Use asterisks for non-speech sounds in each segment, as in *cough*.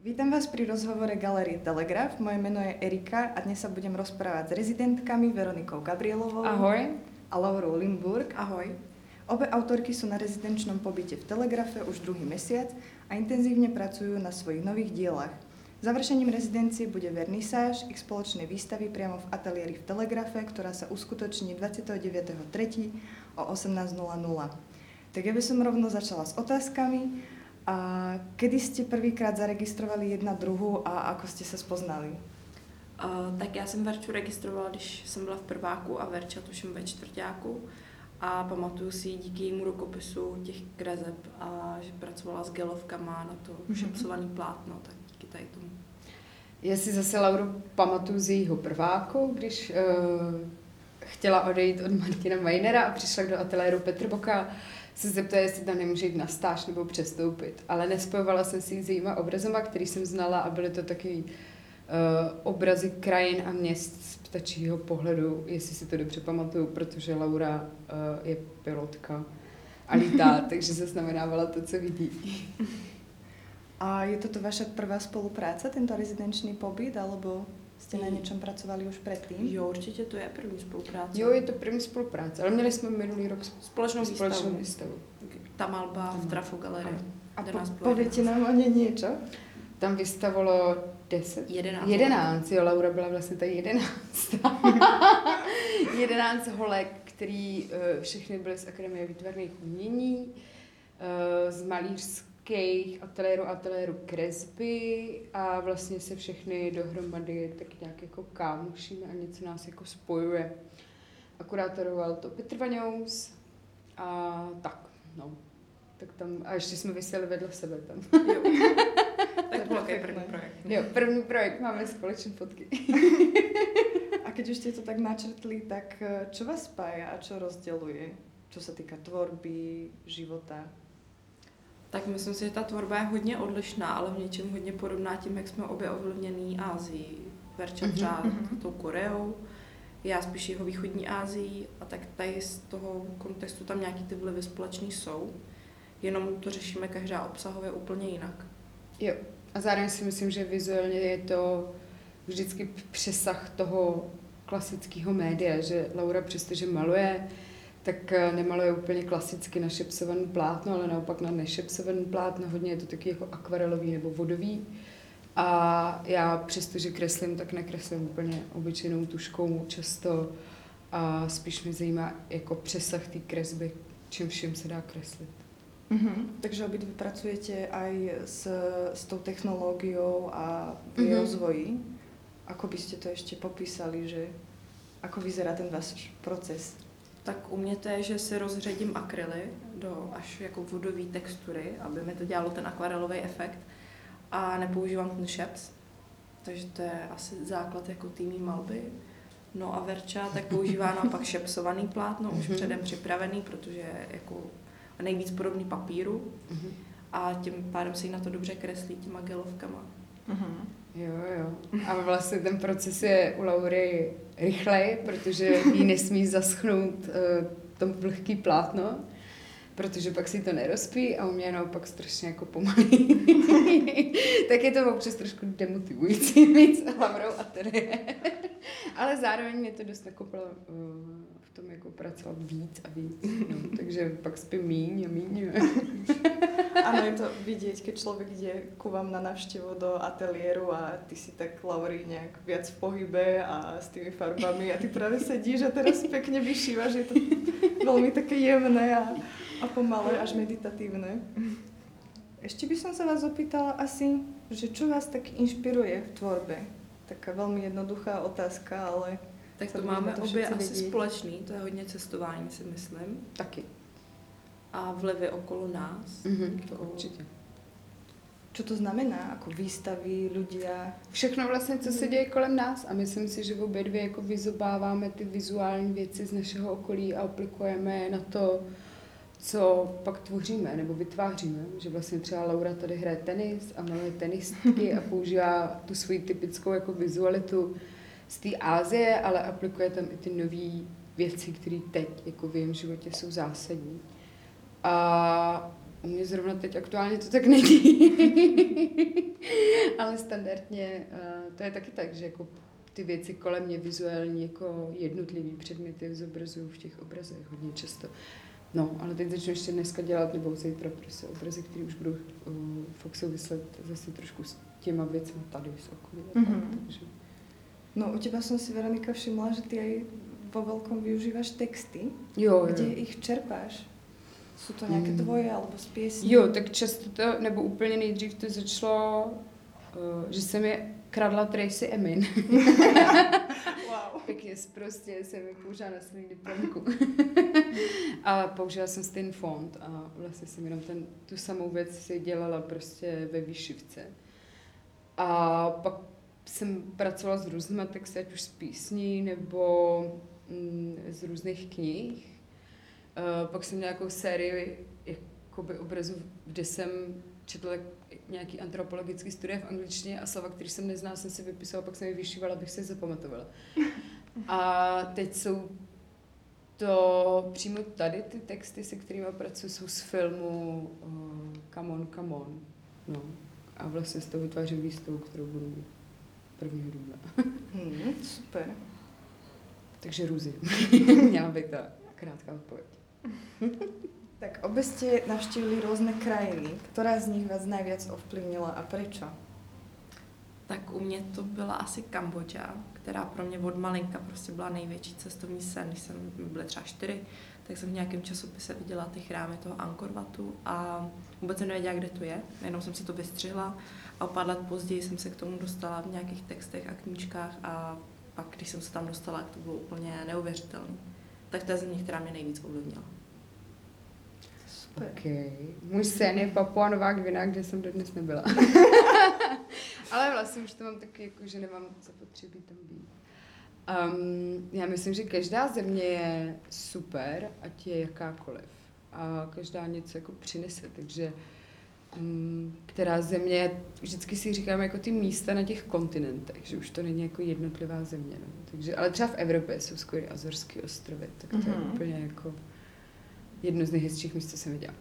Vítam vás pri rozhovore Galerie Telegraf. Moje meno je Erika a dnes sa budem rozprávať s rezidentkami Veronikou Gabrielovou Ahoj. a Laurou Limburg. Ahoj. Obe autorky sú na rezidenčnom pobyte v Telegrafe už druhý mesiac a intenzívne pracujú na svojich nových dielach. Završením rezidencie bude vernisáž ich spoločnej výstavy priamo v ateliéri v Telegrafe, ktorá sa uskutoční 29.3. o 18.00. Tak ja by som rovno začala s otázkami. A kedy ste prvýkrát zaregistrovali jedna druhou a ako ste se spoznali? Uh, tak já jsem Verču registrovala, když jsem byla v prváku a Verča tuším ve čtvrtáku. A pamatuju si díky jejímu rukopisu těch kreseb a že pracovala s gelovkama na to mm-hmm. šepsovaný plátno, tak díky tady tomu. Já si zase Lauru pamatuju z jejího prváku, když uh, chtěla odejít od Martina Majnera a přišla do ateliéru Petrboka se zeptala, jestli tam nemůže jít na stáž nebo přestoupit. Ale nespojovala jsem si s jejíma obrazama, který jsem znala a byly to takový uh, obrazy krajin a měst z ptačího pohledu, jestli si to dobře pamatuju, protože Laura uh, je pilotka a lítá, *laughs* takže se znamenávala to, co vidí. A je toto vaša prvá spolupráce, tento rezidenčný pobyt, alebo Jste na něčem pracovali už předtím? Jo, určitě to je první spolupráce. Jo, je to první spolupráce, ale měli jsme minulý rok společnou, společnou výstavu. Ta malba v Trafu galerii. A po, pověďte nám o ně něco? Tam vystavilo 10? 11. 11, jo, Laura byla vlastně ta 11. 11 *laughs* holek, který uh, všechny byly z Akademie výtvarných umění, uh, z malířské kejch, ateliéru, ateliéru kresby a vlastně se všechny dohromady tak nějak jako kámošíme a něco nás jako spojuje. Akurátoroval to Petr Vaňous a tak, no. Tak tam, a ještě jsme vyseli vedle sebe tam. Jo. *laughs* tak bylo první projekt. Jo, první projekt, máme společné fotky. *laughs* a když jste to tak načrtli, tak co eh, vás spája a co rozděluje? Co se týká tvorby, života? Tak myslím si, že ta tvorba je hodně odlišná, ale v něčem hodně podobná tím, jak jsme obě ovlivněný Ázií. Verča mm-hmm. třeba mm-hmm. tou Koreou, já spíš jeho východní Ázií a tak tady z toho kontextu tam nějaký ty vlivy společný jsou, jenom to řešíme každá obsahově úplně jinak. Jo, a zároveň si myslím, že vizuálně je to vždycky přesah toho klasického média, že Laura přestože maluje, tak eh, nemaluje úplně klasicky na šepsovaný plátno, ale naopak na nešepsovaný plátno. Hodně je to taky jako akvarelový nebo vodový. A já přestože kreslím, tak nekreslím úplně obyčejnou tuškou často a spíš mě zajímá jako přesah té kresby, čím všem se dá kreslit. Mm-hmm. Takže obidvě pracujete aj s, s tou technológiou a v mm-hmm. rozvoji. Ako byste to ještě popísali, že ako vyzerá ten váš proces? Tak u mě to je, že si rozředím akryly do až jako vodové textury, aby mi to dělalo ten akvarelový efekt a nepoužívám ten šeps, takže to je asi základ jako týmí malby. No a Verča tak používá *laughs* naopak šepsovaný plátno, už mm-hmm. předem připravený, protože je jako nejvíc podobný papíru mm-hmm. a tím pádem se jí na to dobře kreslí těma gelovkama. Mm-hmm. Jo, jo. A vlastně ten proces je u Laury rychlej, protože jí nesmí zaschnout uh, to vlhký plátno, protože pak si to nerozpí a u mě naopak strašně jako pomalý. *laughs* tak je to občas trošku demotivující *laughs* mít s Laurou ateliér. Ale zároveň mě to dost nakoplo uh, v tom jako pracovat víc a víc. No, takže pak spím míň a míň. *laughs* Ano, je to vidět, když člověk jde ku vám na návštěvu do ateliéru a ty si tak Laury nějak viac v pohybe a s tými farbami a ty právě sedíš a teraz pěkně vyšíváš, je to velmi také jemné a, a pomalé až meditativné. Ještě bych se vás opýtala asi, že čo vás tak inspiruje v tvorbe? Taká velmi jednoduchá otázka, ale... Tak to máme to obě asi společný, to je hodně cestování, si myslím. Taky a vlivy okolo nás. Mm-hmm, to určitě. Co to znamená? Jako výstavy, ľudia? Všechno vlastně, co se děje kolem nás a myslím si, že obě dvě jako vyzobáváme ty vizuální věci z našeho okolí a aplikujeme na to, co pak tvoříme nebo vytváříme. Že vlastně třeba Laura tady hraje tenis a maluje tenistky a *laughs* používá tu svoji typickou jako vizualitu z té Ázie, ale aplikuje tam i ty nové věci, které teď jako v jejím životě jsou zásadní. A U mě zrovna teď aktuálně to tak není. *laughs* Ale standardně uh, to je taky tak, že jako ty věci kolem mě vizuální jako jednotlivý předměty zobrazují v těch obrazech hodně často. No, ale teď začnu ještě dneska dělat, nebo zítra prostě obrazy, které už budou uh, fakt souviset zase trošku s těma věcmi tady v okolí. Mm-hmm. Takže... No, u těba jsem si, Veronika, všimla, že ty aj vo veľkom využíváš texty. Jo, Kde jo. ich čerpáš? Jsou to nějaké Mm. tvoje, alebo z pěsní? Jo, tak často to, nebo úplně nejdřív to začalo, uh, že jsem je kradla Tracy Emin. *laughs* Pěkně prostě jsem použila na svou diplomku. *laughs* a použila jsem stejný fond a vlastně jsem jenom ten, tu samou věc si dělala prostě ve výšivce. A pak jsem pracovala s různými texty, ať už z písní nebo mm, z různých knih. Uh, pak jsem nějakou sérii jakoby obrazů, kde jsem četla nějaký antropologický studie v angličtině a slova, který jsem neznala, jsem si vypisovala, pak jsem je vyšívala, abych si je zapamatovala. *laughs* A teď jsou to přímo tady ty texty, se kterými pracuji, jsou z filmu uh, Come on, come on. No. A vlastně z toho vytvářím výstavu, kterou budu mít 1. dubna. *laughs* Hmm, super. Takže růzy. *laughs* Měla by ta krátká odpověď. *laughs* Tak obe ste navštívili rôzne krajiny. Ktorá z nich vás najviac ovplyvnila a prečo? Tak u mě to byla asi Kambodža, která pro mě od malinka prostě byla největší cestovní sen. Když jsem byla třeba čtyři, tak jsem v nějakém časopise viděla ty chrámy toho Angkor Watu a vůbec jsem nevěděla, kde to je, jenom jsem si to vystřihla a o pár let později jsem se k tomu dostala v nějakých textech a knížkách a pak, když jsem se tam dostala, tak to bylo úplně neuvěřitelné. Tak to je země, která mě nejvíc ovlivnila. Super. Okay. Můj sen je Papua Nová Gvina, kde jsem dodnes nebyla. *laughs* Ale vlastně už to mám taky, jako, že nemám zapotřebí tam být. Um, já myslím, že každá země je super, ať je jakákoliv. A každá něco jako přinese, takže um, která země, vždycky si říkám jako ty místa na těch kontinentech, že už to není jako jednotlivá země. No. Takže, ale třeba v Evropě jsou skvělé Azorské ostrovy, tak to je Mhm. úplně jako jedno z nejhezčích míst, co jsem viděla.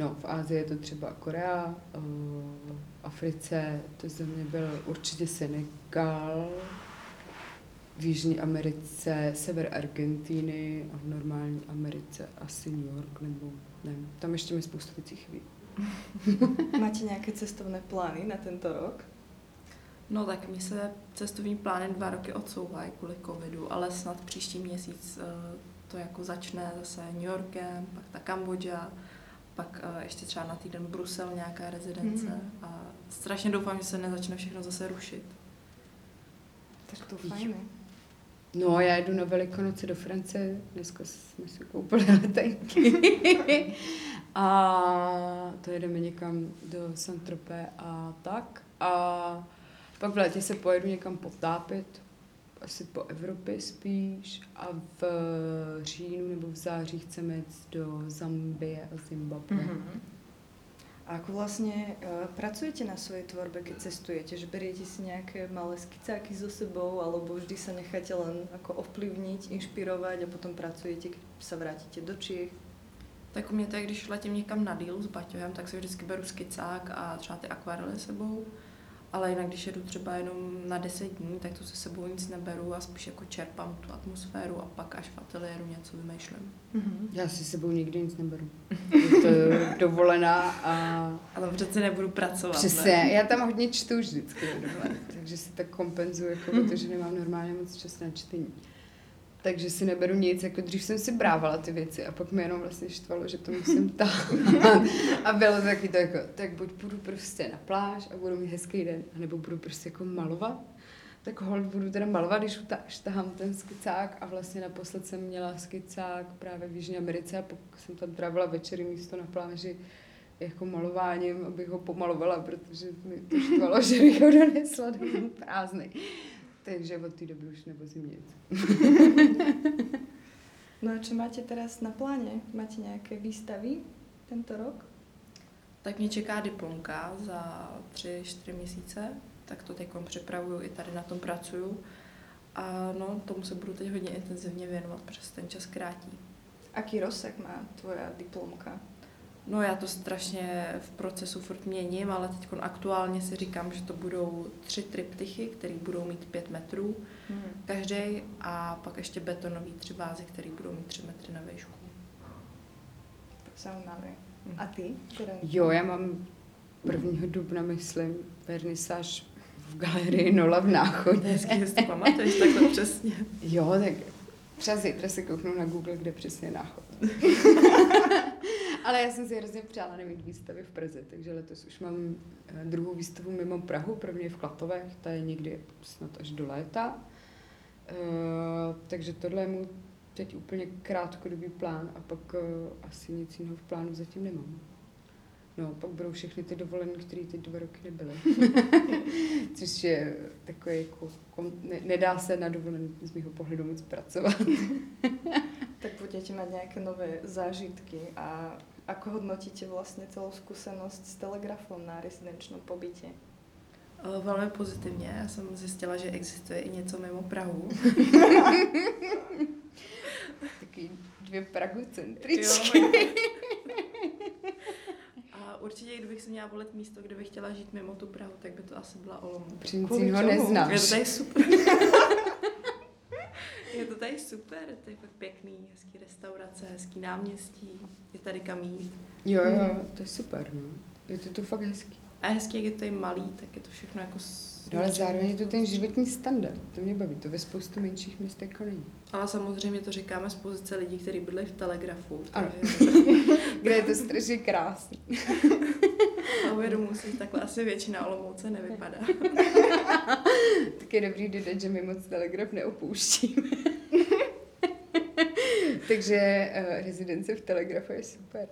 No, v Ázii je to třeba Korea, eh, v Africe to země byl určitě Senegal, v Jižní Americe sever Argentíny a v normální Americe asi New York nebo nevím. Tam ještě mi spoustu věcí chybí. *laughs* *laughs* Máte nějaké cestovné plány na tento rok? No tak mi se cestovní plány dva roky odsouvají kvůli covidu, ale snad příští měsíc eh, to jako začne zase New Yorkem, pak ta Kambodža, pak eh, ještě třeba na týden Brusel nějaká rezidence Mhm. a strašně doufám, že se nezačne všechno zase rušit. Tak to fajné. No, já jdu na Velikonoce do Francie, dneska jsme si koupili *laughs* letenky. a to jedeme někam do Saint-Tropez a tak. A pak v létě se pojedu někam potápět, asi po Evropě spíš. A v říjnu nebo v září chceme jít do Zambie a Zimbabwe. Mhm. A ako vlastne uh, pracujete na svojej tvorbe, keď cestujete? Že beriete si nejaké malé skicáky so sebou, alebo vždy sa necháte len ako ovplyvniť, inšpirovať a potom pracujete, keď sa vrátite do Čiech? Tak u mě to je, když letím někam na díl s Baťohem, tak si vždycky beru skicák a třeba ty akvarely sebou. Ale jinak, když jedu třeba jenom na 10 dní, tak to se sebou nic neberu a spíš jako čerpám tu atmosféru a pak až v ateliéru něco vymýšlím. Mhm. Já si s sebou nikdy nic neberu. *laughs* Je to dovolená a Ale přece nebudu pracovat, Přesně, ne? já tam hodně čtu vždycky, dovolené, takže si tak kompenzuju, jako, protože nemám normálně moc čas na čtení. Takže si neberu nic, jako dřív jsem si brávala ty věci a pak mi jenom vlastně štvalo, že to musím *laughs* tahat. A bylo to taky to jako, tak buď půjdu prostě na pláž a budu mít hezký den, anebo budu prostě jako malovat. Tak hold budu teda malovat, když tahám ten skicák a vlastně naposled jsem měla skicák právě v Jižní Americe a pokud jsem tam trávila večery místo na pláži jako malováním, abych ho pomalovala, protože mi to štvalo, že bych ho donesla domů prázdný. Takže od té doby už nevozím nic. *laughs* No a čo máte teraz na pláne? Máte nejaké výstavy tento rok? Tak mě čeká diplomka za 3-4 měsíce, tak to teď připravuju, i tady na tom pracuju. A no, tomu se budu teď hodně intenzivně věnovat, protože ten čas krátí. Aký rozsah má tvoja diplomka? No já to strašně v procesu furt měním, ale teď aktuálně si říkám, že to budou tři triptychy, které budou mít pět metrů hmm. každý a pak ještě betonový tři vázy, které budou mít tři metry na výšku. Zajímavé. A ty? Teda? Jo, já mám 1. dubna, myslím, vernisáž v galerii Nola v Náchodě. Hezky, to pamatuješ takhle přesně. Jo, tak třeba zítra si kouknu na Google, kde přesně je Náchod. *laughs* Ale já jsem si hrozně přála nemít výstavy v Praze, takže letos už mám eh, druhou výstavu mimo Prahu, první je v Klatovech, ta je někdy snad až do léta. Uh, takže tohle je můj teď úplně krátkodobý plán a pak uh, asi nic jiného v plánu zatím nemám. No, pak budou všechny ty dovolené, které teď dva roky nebyly. *laughs* Což je takový jako, ne, nedá se na dovolený z mého pohledu moc pracovat. *laughs* tak budete mít nějaké nové zážitky a ako hodnotíte vlastně celou zkušenost s telegrafem na rezidenčním pobytě? Velmi pozitivně. Já jsem zjistila, že existuje i něco mimo Prahu. *laughs* Taky dvě Prahu centričky. Určitě, kdybych si měla volit místo, kde bych chtěla žít mimo tu Prahu, tak by to asi byla Olomouc. Přincín ho neznáš. Je to tady super. *laughs* je to tady super, to je fakt pěkný, hezký restaurace, hezký náměstí, je tady kam jít. Jo, jo, to je super, no. Je to tu fakt hezký. A hezký, jak je to tady malý, tak je to všechno jako... No, ale zároveň je to ten životní standard, to mě baví, to ve spoustu menších městech jako není. Ale samozřejmě to říkáme z pozice lidí, kteří bydlejí v Telegrafu. Ano. Kde je to strašně krásný. A uvědomuji si, takhle asi většina Olomouce nevypadá. *laughs* tak je dobrý dodat, že my moc Telegraf neopouštíme. *laughs* Takže uh, rezidence v Telegrafu je super.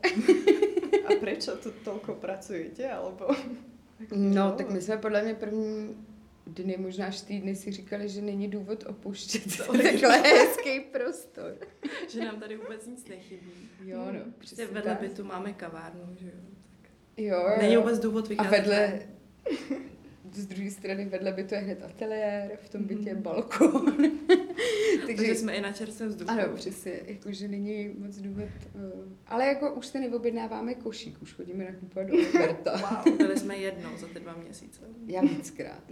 A proč tu tolko pracujete, alebo... No, tak my jsme podle mě první dny, možná až týdny si říkali, že není důvod opuštět *laughs* takhle hezký prostor. *laughs* že nám tady vůbec nic nechybí. Jo, no. Prostě vedle tak. bytu máme kavárnu, že jo. Tak jo, jo. Není vůbec důvod vycházet. A vedle, z druhé strany vedle bytu je hned ateliér, v tom bytě mm. balkon. *laughs* Takže, Takže jsme i na čerstvém vzduchu. Ano, přesně, jakože není moc důvod. Uh, ale jako už se neobjednáváme košík, už chodíme na do Roberta. wow, byli jsme jednou za ty dva měsíce. Já víckrát.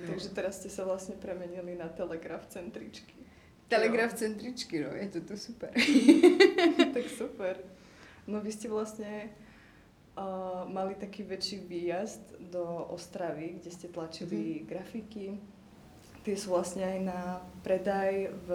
No. Takže teraz jste se vlastně premenili na telegraf centričky. Telegraf jo. centričky, no, je to to super. *laughs* tak super. No vy jste vlastně uh, mali taký väčší výjazd do Ostravy, kde ste tlačili mm-hmm. grafiky. Tie sú vlastne aj na predaj v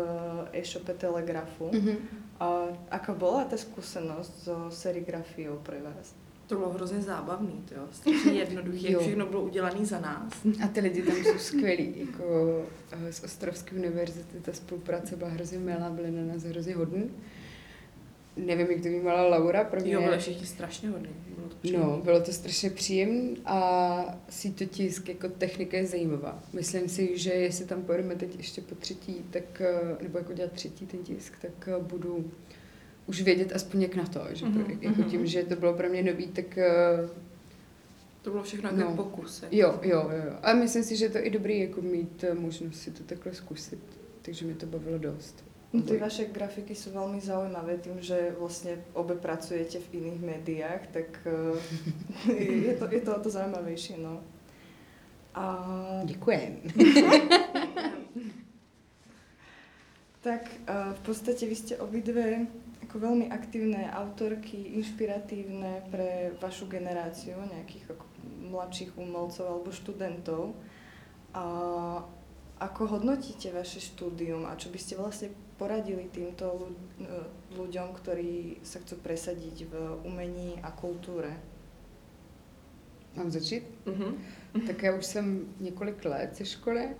e-shope Telegrafu. Mm-hmm. A aká bola ta skúsenosť so serigrafiou pre vás? To bylo hrozně zábavný, to jo. Strašně *laughs* jednoduché, jak všechno bylo udělané za nás. A ty lidi tam jsou skvělí, jako eh, z Ostrovské univerzity ta spolupráce byla hrozně milá, byly na nás hrozně hodní. Nevím, jak to vnímala Laura, pro mě... Jo, byli všichni strašně hodní. Bylo to no, bylo to strašně příjemné a sítotisk jako technika je zajímavá. Myslím si, že jestli tam pojedeme teď ještě po třetí, tak, eh, nebo jako dělat třetí ten tisk, tak eh, budu už vědět aspoň jak na to, že mm-hmm. jako mhm. tím, že to bylo pro mě nový, tak... Uh, to bylo všechno jako no. pokus. Jako. Jo, jo, jo. A myslím si, že to je i dobrý jako mít uh, možnost si to takhle zkusit. Takže mi to bavilo dost. No, ty vaše grafiky jsou velmi zaujímavé tím, že vlastně obě pracujete v jiných médiách, tak uh, *laughs* je to, je to to zajímavější, no. A... Děkujem. *laughs* tak v podstatě vy jste obidve ako veľmi aktívne autorky, inšpiratívne pre vašu generáciu, nejakých ako mladších umelcov alebo študentov. A ako hodnotíte vaše štúdium a čo by ste vlastne poradili týmto ľuďom, ktorí sa chcú presadiť v umení a kultúre? Mám začít? Uh-huh. *laughs* Tak já už jsem několik let ze školy,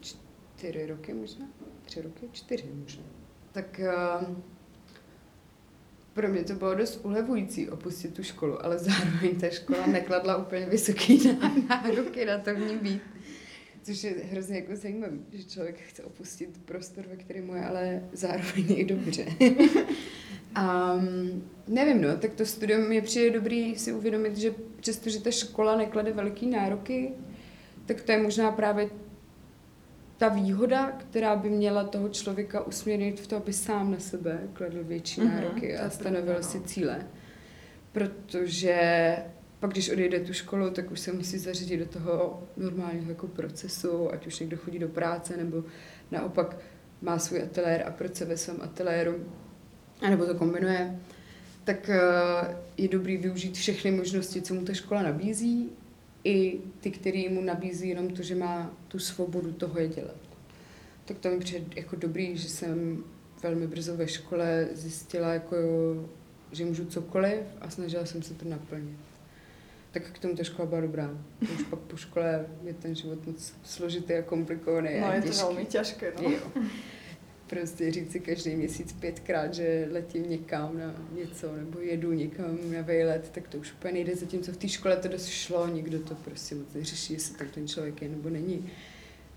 čtyři roky možná, tři roky, čtyři možná tak uh, pro mě to bylo dost ulevující opustit tu školu, ale zároveň ta škola nekladla úplně vysoký *laughs* nároky na to v ní být. Což je hrozně jako zajímavý, že člověk chce opustit prostor, ve kterém mu je ale zároveň i dobře. *laughs* A um, nevím, no, tak to studium mi přijde dobrý si uvědomit, že přestože ta škola neklade veliký nároky, tak to je možná právě ta výhoda, která by měla toho člověka usměrnit v to, aby sám na sebe kladl větší mm-hmm, nároky a stanovil no. si cíle. Protože pak, když odejde tu školu, tak už se musí zařídit do toho normálního jako procesu, ať už někdo chodí do práce, nebo naopak má svůj ateliér a pracuje ve svém ateliéru, anebo to kombinuje, tak eh, je dobrý využít všechny možnosti, co mu ta škola nabízí, i ty, který mu nabízí jenom to, že má tu svobodu toho je dělat. Tak to mi přijde jako dobrý, že jsem velmi brzo ve škole zjistila, jako, že můžu cokoliv a snažila jsem se to naplnit. Tak k tomu ta škola byla dobrá. Už pak po škole je ten život moc složitý a komplikovaný. No a je to velmi těžké. No. Jo prostě říct si každý měsíc pětkrát, že letím někam na něco nebo jedu někam na vejlet, tak to už úplně nejde, zatímco v té škole to dost šlo, nikdo to prostě moc neřeší, jestli tam ten člověk je nebo není.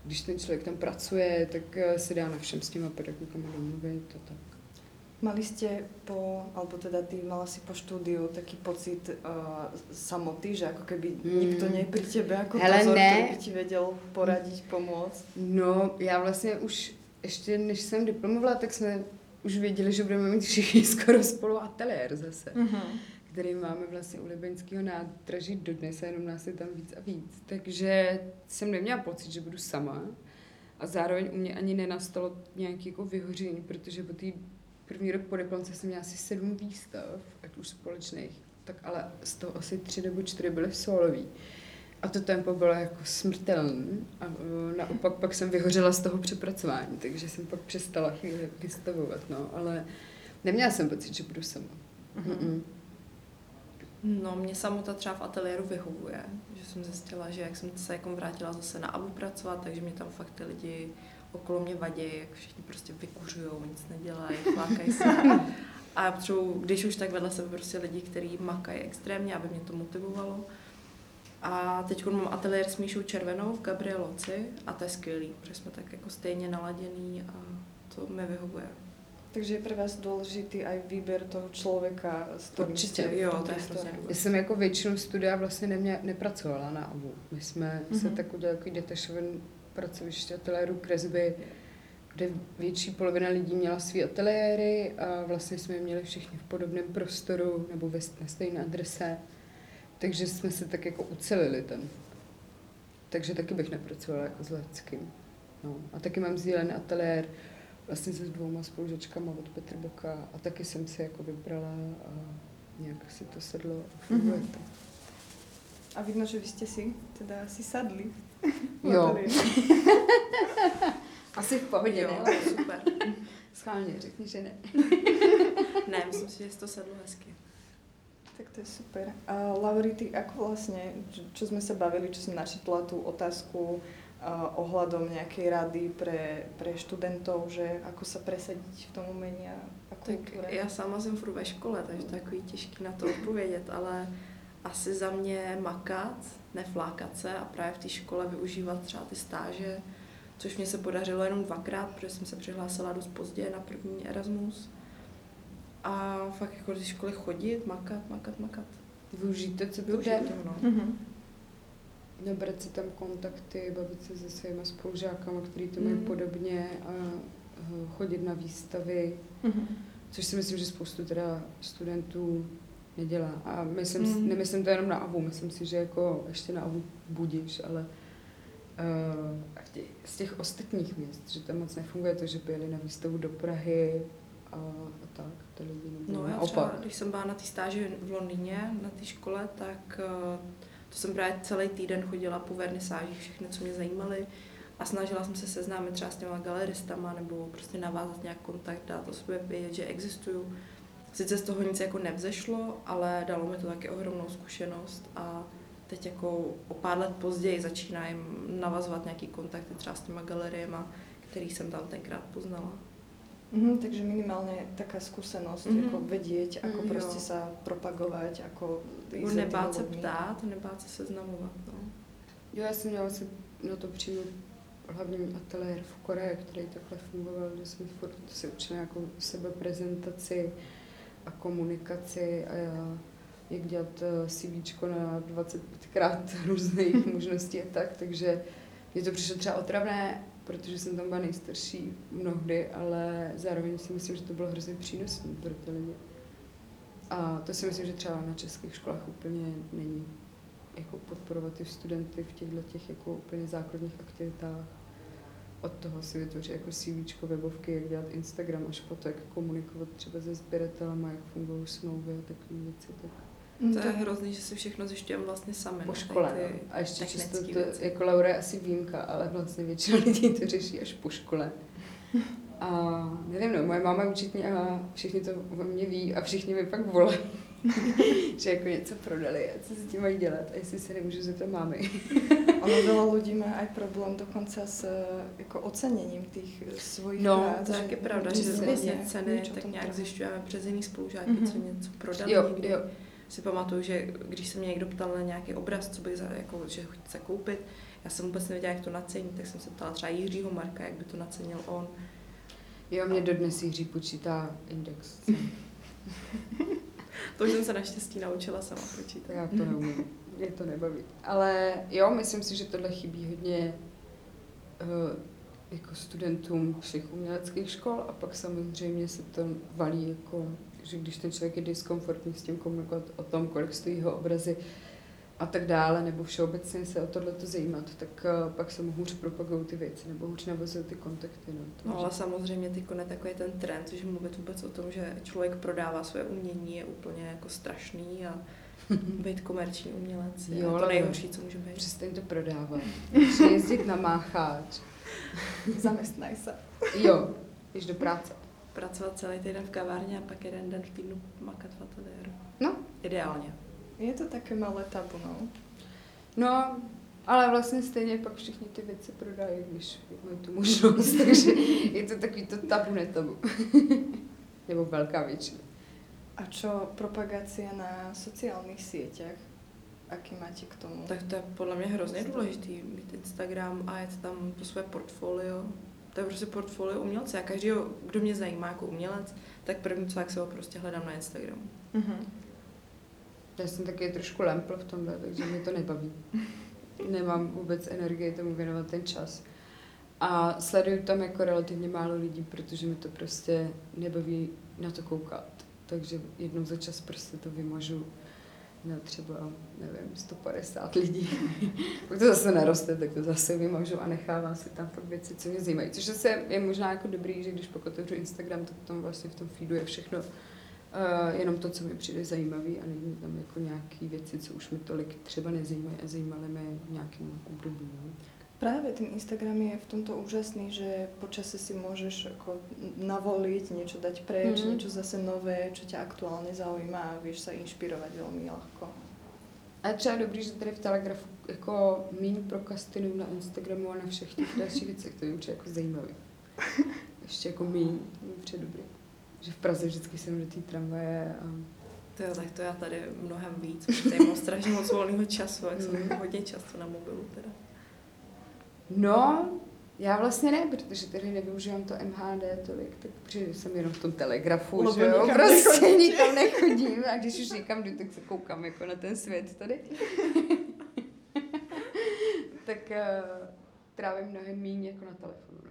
Když ten člověk tam pracuje, tak eh, se dá na všem s těma pedagogama domluvit a tak. Mali ste po, alebo teda ty mala si po štúdiu taký pocit uh, samoty, že ako keby mm. nikto nie pri tebe ako Hele, dozor, ne. by ti vedel poradiť, pomôcť? No, já vlastně už ještě než jsem diplomovala, tak jsme už věděli, že budeme mít všichni *laughs* skoro spolu ateliér zase, mm-hmm. který máme vlastně u Libeňského nádraží dodnes a jenom nás je tam víc a víc. Takže jsem neměla pocit, že budu sama a zároveň u mě ani nenastalo nějaké jako vyhoření, protože po té první rok po diplomce jsem měla asi sedm výstav, ať už společných, tak ale z toho asi tři nebo čtyři byly solový. A to tempo bylo jako smrtelný a e, naopak pak jsem vyhořela z toho přepracování, takže jsem pak přestala chvíli vystavovat, no, ale neměla jsem pocit, že budu sama. Mm-hmm. No, mě samota třeba v ateliéru vyhovuje, že jsem zjistila, že jak jsem se jako vrátila zase na ABU pracovat, takže mě tam fakt ty lidi okolo mě vadí, jak všichni prostě vykuřují, nic nedělají, flákají se. *laughs* A potřebuji, když už tak vedle sebe prostě lidi, kteří makají extrémně, aby mě to motivovalo. A teď mám ateliér s Míšou Červenou v Gabrieloci a to je skvělý, protože jsme tak jako stejně naladěný a to mi vyhovuje. Takže je pro vás důležitý i výběr toho člověka, s kterým Určitě, jo, to je hrozně Já jsem jako většinu studia vlastně nemě, nepracovala na AVU. My jsme mm-hmm. se tak udělali takový detašoven pracoviště ateliéru kresby, kde větší polovina lidí měla své ateliéry a vlastně jsme je měli všichni v podobném prostoru nebo ve, na stejné adrese. Takže jsme se tak jako ucelili ten. Takže taky bych nepracovala jako s Leckým. No. A taky mám sdílený ateliér vlastně se s dvouma spolužačkama od Petr Boka a taky jsem si jako vybrala a nějak si to sedlo a funguje mm-hmm. to. A vidno, že vy jste si teda asi sadli. *laughs* Jo. *laughs* asi v pohodě, jo, ne? super. *laughs* Schválně, řekni, že ne. ne, myslím si, že to sedlo hezky. Tak to je super. A Lauri, ty ako vlastne, čo sme sa bavili, čo som načítala tú otázku uh, ohľadom nejakej rady pre, pre študentov, že ako sa presadiť v tom umení a, kultuře? Tak já sama jsem furt ve škole, takže to je takový těžký na to odpovědět, ale asi za mě makat, neflákat se a právě v té škole využívat třeba ty stáže, což mě se podařilo jenom dvakrát, protože jsem se přihlásila dost pozdě na první Erasmus a fakt jako do školy chodit, makat, makat, makat. Využijte, co to jde. No. Mm-hmm. Nabrat si tam kontakty, bavit se se svými spolužákama, kteří to mají mm. podobně a chodit na výstavy, mm-hmm. což si myslím, že spoustu teda studentů nedělá. A myslím, mm. nemyslím to jenom na AVU, myslím si, že jako ještě na AVU budíš, ale uh, z těch ostatních měst, že tam moc nefunguje to, že by jeli na výstavu do Prahy a, a tak ty lidi. Nebo no já třeba, když jsem byla na té stáži v Londýně, na té škole, tak eh, to jsem právě celý týden chodila po vernisážích, všechny, co mě zajímaly a snažila jsem se seznámit třeba s těma galeristama nebo prostě navázat nějak kontakt, dát o sobě vědět, že existuju. Sice z toho nic jako nevzešlo, ale dalo mi to taky ohromnou zkušenost a teď jako o pár let později začínají navazovat nějaký kontakty třeba s těma galeriemi, který jsem tam tenkrát poznala. Mm, takže minimálně taká zkušenost, mm-hmm. jako vědět, jako mm, prostě se propagovat, jako nebát se ptát, nebát se seznamovat. No. Jo, já jsem měla si na to přímo hlavní ateliér v Koreji, který takhle fungoval, kde jsme furt si učili jako sebeprezentaci a komunikaci a já, jak dělat eh, CV na 25krát *laughs* různých možností a tak, takže Mně to přišlo třeba otravné, protože jsem tam byla nejstarší mnohdy, ale zároveň si myslím, že to bylo hrozně přínosné pro ty lidi. A to si myslím, že třeba na českých školách úplně není jako podporovat ty studenty v těchto těch jako úplně základních aktivitách. Od toho si vytvořit jako CV, webovky, jak dělat Instagram, až po to, jak komunikovat třeba se sběratelem, jak fungují smlouvy a takové věci. Tak to je hrozný, že si všechno zjišťujeme vlastně sami. po škole. No. A ještě často to, jako Laura je asi výjimka, ale vlastně většina *laughs* lidí to řeší až po škole. A nevím, no, moje máma je a všichni to o mě ví a všichni mi pak volají, *laughs* že jako něco prodali a co si tím mají dělat a jestli se nemůžu zeptat mámy. *laughs* ono veľa lidí má aj problém dokonce s jako oceněním těch svojich no, prác. to je pravda, že vlastně ceny tak nějak zjišťujeme přes jiný spolužáky, mm-hmm. co něco prodali jo, někdy. Jo si pamatuju, že když se mě někdo ptal na nějaký obraz, co by za, jako, že chce koupit, já jsem vůbec nevěděla, jak to nacení, tak jsem se ptala třeba Jiřího Marka, jak by to nacenil on. Jo, mě dodnes Jiří počítá index. *laughs* to už jsem se naštěstí naučila sama počítat. Já to neumím, mě to nebaví. Ale jo, myslím si, že tohle chybí hodně uh, jako studentům všech uměleckých škol a pak samozřejmě se to valí jako že když ten člověk je diskomfortní s tím komunikovat o tom, kolik stojí jeho obrazy a tak dále, nebo všeobecně se o tohle to zajímat, tak uh, pak se mu hůř propagují ty věci, nebo hůř navazují ty kontakty. No, to, no ale samozřejmě ty je takový ten trend, že mluvit vůbec o tom, že člověk prodává své umění, je úplně jako strašný a *laughs* být komerční umělec je jo, to nejhorší, co může být. Přestaň to prodávat. *laughs* Může jezdit na mácháč. Zaměstnaj se. Jo, jdeš do práce pracovat celý týden v kavárně a pak jeden den v týdnu makat v ateliéru. No. Ideálně. Je to také malé tabu, no. No, ale vlastně stejně pak všichni ty věci prodají, když mají tu možnost, *laughs* takže je to takový to tabu netabu. *laughs* Nebo velká většina. A čo propagace na sociálních sítích? Aký máte k tomu? Tak to je podle mě hrozně důležitý, mít Instagram a jet tam to své portfolio to je prostě portfolio umělce. A každý, kdo mě zajímá jako umělec, tak první co, jak se ho prostě hledám na Instagramu. Mm-hmm. Já jsem taky trošku lempl v tomhle, takže mě to nebaví. Nemám vůbec energii tomu věnovat ten čas. A sleduju tam jako relativně málo lidí, protože mi to prostě nebaví na to koukat. Takže jednou za čas prostě to vymažu na třeba, nevím, 150 lidí. *laughs* Pokud to zase naroste, tak to zase vymažu a nechávám si tam fakt věci, co mě zajímají. Což zase je možná jako dobrý, že když pak otevřu Instagram, tak tam vlastně v tom feedu je všechno uh, jenom to, co mi přijde zajímavý a není tam jako nějaké věci, co už mi tolik třeba nezajímají a zajímaly mě v nějakém Právě ten Instagram je v tomto úžasný, že počase si můžeš jako navoliť, něco dať preč, mm. něco zase nové, čo tě aktuálně zaujíma a víš se inšpirovat velmi ľahko. A je třeba dobrý, že tady v Telegrafu jako míň prokastinu na Instagramu a na všech těch dalších věcech, to je určitě jako zajímavý. *laughs* Ještě jako míň, určitě dobrý. Že v Praze vždycky jsem do té tramvaje a to jo, tak to já tady mnohem víc, protože mám strašně moc volného času, jak jsem mm. hodně často na mobilu teda. No, já vlastně ne, protože tady nevyužívám to MHD tolik, tak protože jsem jenom v tom telegrafu, Lebo že jo, prostě nikam nechodím a když už někam jdu, tak se koukám jako na ten svět tady. *laughs* tak uh, trávím mnohem méně jako na telefonu. No.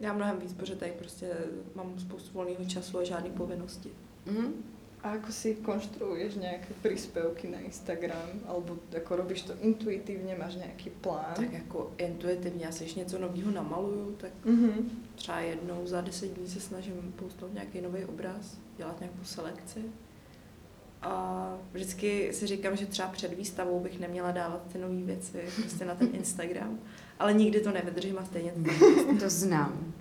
Já mnohem víc, protože tady prostě mám spoustu volného času a žádné povinnosti. Mm-hmm. A ako si konštruuješ nějaké příspěvky na Instagram? Alebo jako robíš to intuitivně, máš nějaký plán? Tak jako intuitivně, já si když něco nového namaluju, tak mm-hmm. třeba jednou za deset dní se snažím poustnout nějaký nový obraz, dělat nějakou selekci. A vždycky si říkám, že třeba před výstavou bych neměla dávat ty nové věci prostě na ten Instagram, ale nikdy to nevydržím a stejně to, *laughs* to znám.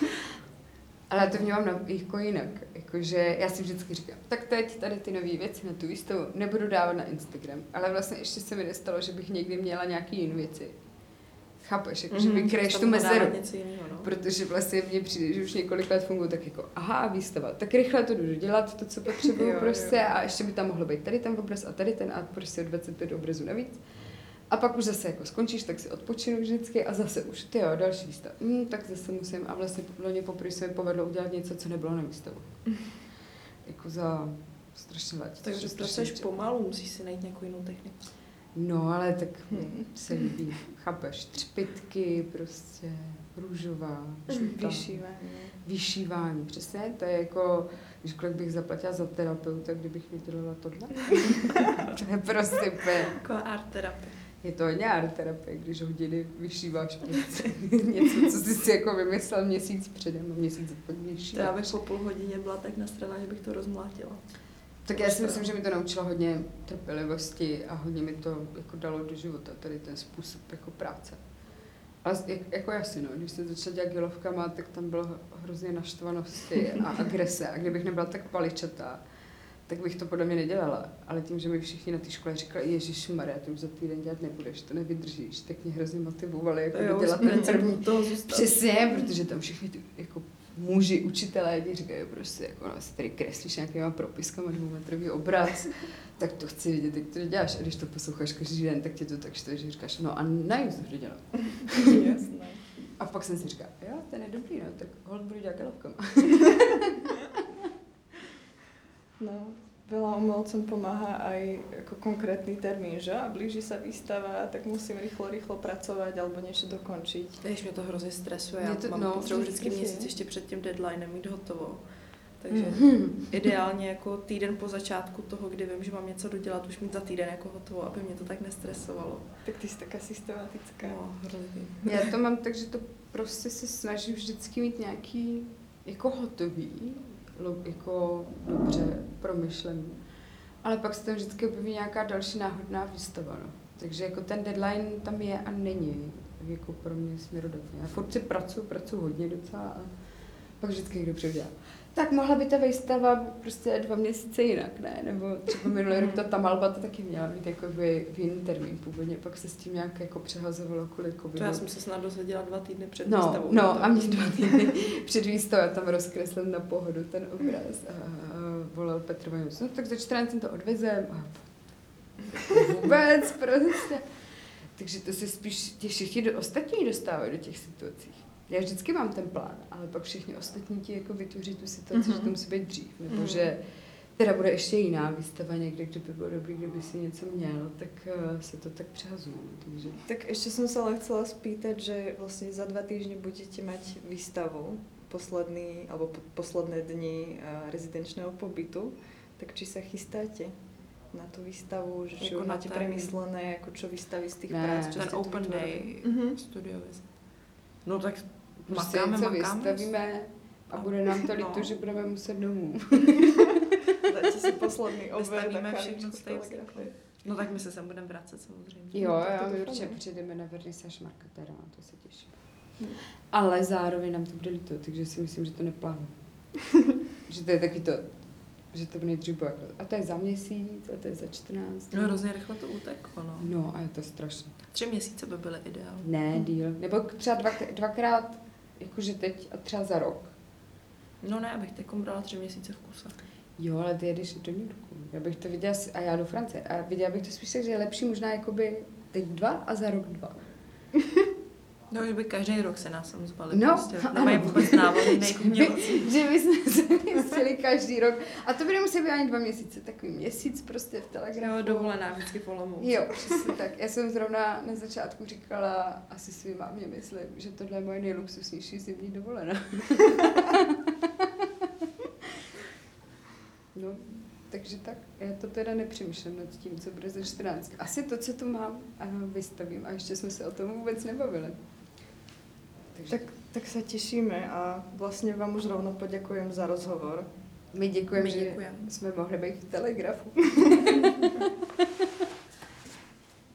*laughs* Ale to vnímám na, jako jinak. Jakože já si vždycky říkám, tak teď tady ty nové věci na tu výstavu nebudu dávat na Instagram. Ale vlastně ještě se mi nestalo, že bych někdy měla nějaký jiné věci. Chápeš, jako, mm-hmm, že mhm, vykryješ tu mezeru. Jiného, no. Protože vlastně mně přijde, že už několik let fungují tak jako, aha, výstava, tak rychle to jdu dělat, to, co potřebuju prostě jo. a ještě by tam mohlo být tady ten obraz a tady ten a prostě 25 obrazů navíc. A pak už zase jako skončíš, tak si odpočinu vždycky a zase už, ty jo, další výstav. Hmm, tak zase musím, a vlastně loni poprvé se mi povedlo udělat něco, co nebylo na výstavu. *laughs* jako za strašně let. Takže pracuješ pomalu, musíš si najít nějakou jinou techniku. No, ale tak Hmm. se líbí, chápeš, třpitky, prostě růžová, žlutá, Vyšívání. vyšívání, přesně, to je jako, když kolik bych zaplatila za terapeuta, kdybych mi dělala tohle. *laughs* *laughs* to je prostě Jako art terapie. Je to hodně art terapie, když hodiny vyšíváš prostě *laughs* něco, co jsi si jako vymyslel měsíc předem a měsíc po To já bych po půl hodině byla tak nasraná, že bych to rozmlátila. Tak já si myslím, že mi to naučilo hodně trpělivosti a hodně mi to jako dalo do života, tady ten způsob jako práce. A z- jak, jako jasně, no, když jsem začala dělat gilovkama, tak tam bylo hrozně naštvanosti a agrese. A kdybych nebyla tak paličatá, tak bych to podle mě nedělala. Ale tím, že mi všichni na té škole říkali, Ježíš Maria, ty už za týden dělat nebudeš, to nevydržíš, tak mě hrozně motivovali jako jo, dělat *laughs* ten první. Přesně, protože tam všichni ty jako muži, učitelé, jedni říkají prostě, jako no, si tady kreslíš nějakýma propiskama dvoumetrový obraz, *laughs* tak to chci vidět, jak to děláš. A když to posloucháš každý den, tak tě to tak štve, že říkáš, no a najím to dělat. *laughs* Jasné. A pak jsem si říkal, jo, ten je dobrý, no, tak hold budu dělat gelovkama. No, veľa umelcom pomáha aj ako konkrétny termín, že? A blíži sa výstava, tak musím rýchlo, rýchlo pracovať alebo niečo dokončiť. Když mě to hrozně stresuje, Mě já to- mám no, potřebu vždycky měsíc ještě před tím deadlinem mít hotovo. Takže Mhm. *laughs* ideálně jako týden po začátku toho, kdy vím, že mám něco dodělat, už mít za týden jako hotovo, aby mě to tak nestresovalo. Tak ty jsi taká systematická. No, hrozný. Já to mám tak, že to prostě se snažím vždycky mít nějaký jako hotový, jako dobře promyšlený. Ale pak se tam vždycky objeví nějaká další náhodná výstava. No. Takže jako ten deadline tam je a není jako pro mě směrodatný. Já furt si pracuji, pracuji hodně docela a pak vždycky někdo přijde. Tak mohla by ta výstava prostě dva měsíce jinak, ne? Nebo třeba minulý rok ta Tamalba to taky měla mít jako v, v jiný termín původně, pak se s tím nějak jako přehazovalo kvůli covidu. To já jsem se snad dozvěděla dva týdny před No, výstavou. no a mě dva týdny *laughs* před výstavou tam rozkreslil na pohodu ten obraz a, volal Petr Vaňus, no tak za 14 dní to odvezem a vůbec prostě. Takže to se spíš ti všichni do, ostatní dostávají do těch situací. Já vždycky mám ten plán, ale pak všichni ostatní ti jako vytvoří tu situaci, mm-hmm. že to musí být dřív, nebo Mhm. že teda bude ještě jiná výstava někde, kde by bylo dobrý, kdyby si něco měl, tak uh, se to tak přehazuje. Takže Tak ešte som sa ale chcela spýtať, že vlastne za dva týždne budete mať výstavu, posledný, alebo po- posledné dni eh, rezidenčného pobytu, tak či sa chystáte na tú výstavu, že či Jako máte premyslené, ako čo vystaví z tých Ne. prác, čo Ten tu open day Mhm. studio visit. No tak prostě makáme, něco makáme. vystavíme a bude nám to líto, No. že budeme muset domů. Dáte si *laughs* Vystavíme na všechno. No tak my se sem budeme vracet samozřejmě. Jo, No, to my určitě přijdeme na vernisáž marketera, na to se těším. Hmm. Ale zároveň nám to bude líto, takže si myslím, že to neplánu. *laughs* že to je taky to, že to nejdřív bude jako, a to je za měsíc, a to je za 14. No hrozně rychle to uteklo, no. No a je to strašné. Tři měsíce by byly ideální. Ne, díl. Nebo třeba dva, dvakrát, jakože teď a třeba za rok. No ne, abych teď brala tři měsíce v kuse. Jo, ale ty jedeš do New Yorku. Já bych to viděla, a já do Francie. A viděla bych to spíš tak, že je lepší možná jakoby teď dva a za rok dva. No, že by každý rok se nás sem zvali. No, prostě. ano. Nemají vůbec návody, *laughs* že by jsme se jistili každý rok. A to by nemuseli být ani dva měsíce, takový měsíc prostě v telegrafu. Jo, dovolená vždycky po lomu. Jo, přesně tak. Já jsem zrovna na začátku říkala, asi svým mámě myslím, že tohle je moje nejluxusnější zimní dovolená. *laughs* no, takže tak. Já to teda nepřemýšlím nad tím, co bude za 14. Asi to, co tu mám, a vystavím. A ještě jsme se o tom vůbec nebavili. Takže Tak, tak sa tešíme a vlastne vám už rovno poďakujem za rozhovor. my děkujeme, My že děkujeme. jsme mohli být v telegrafu. *laughs*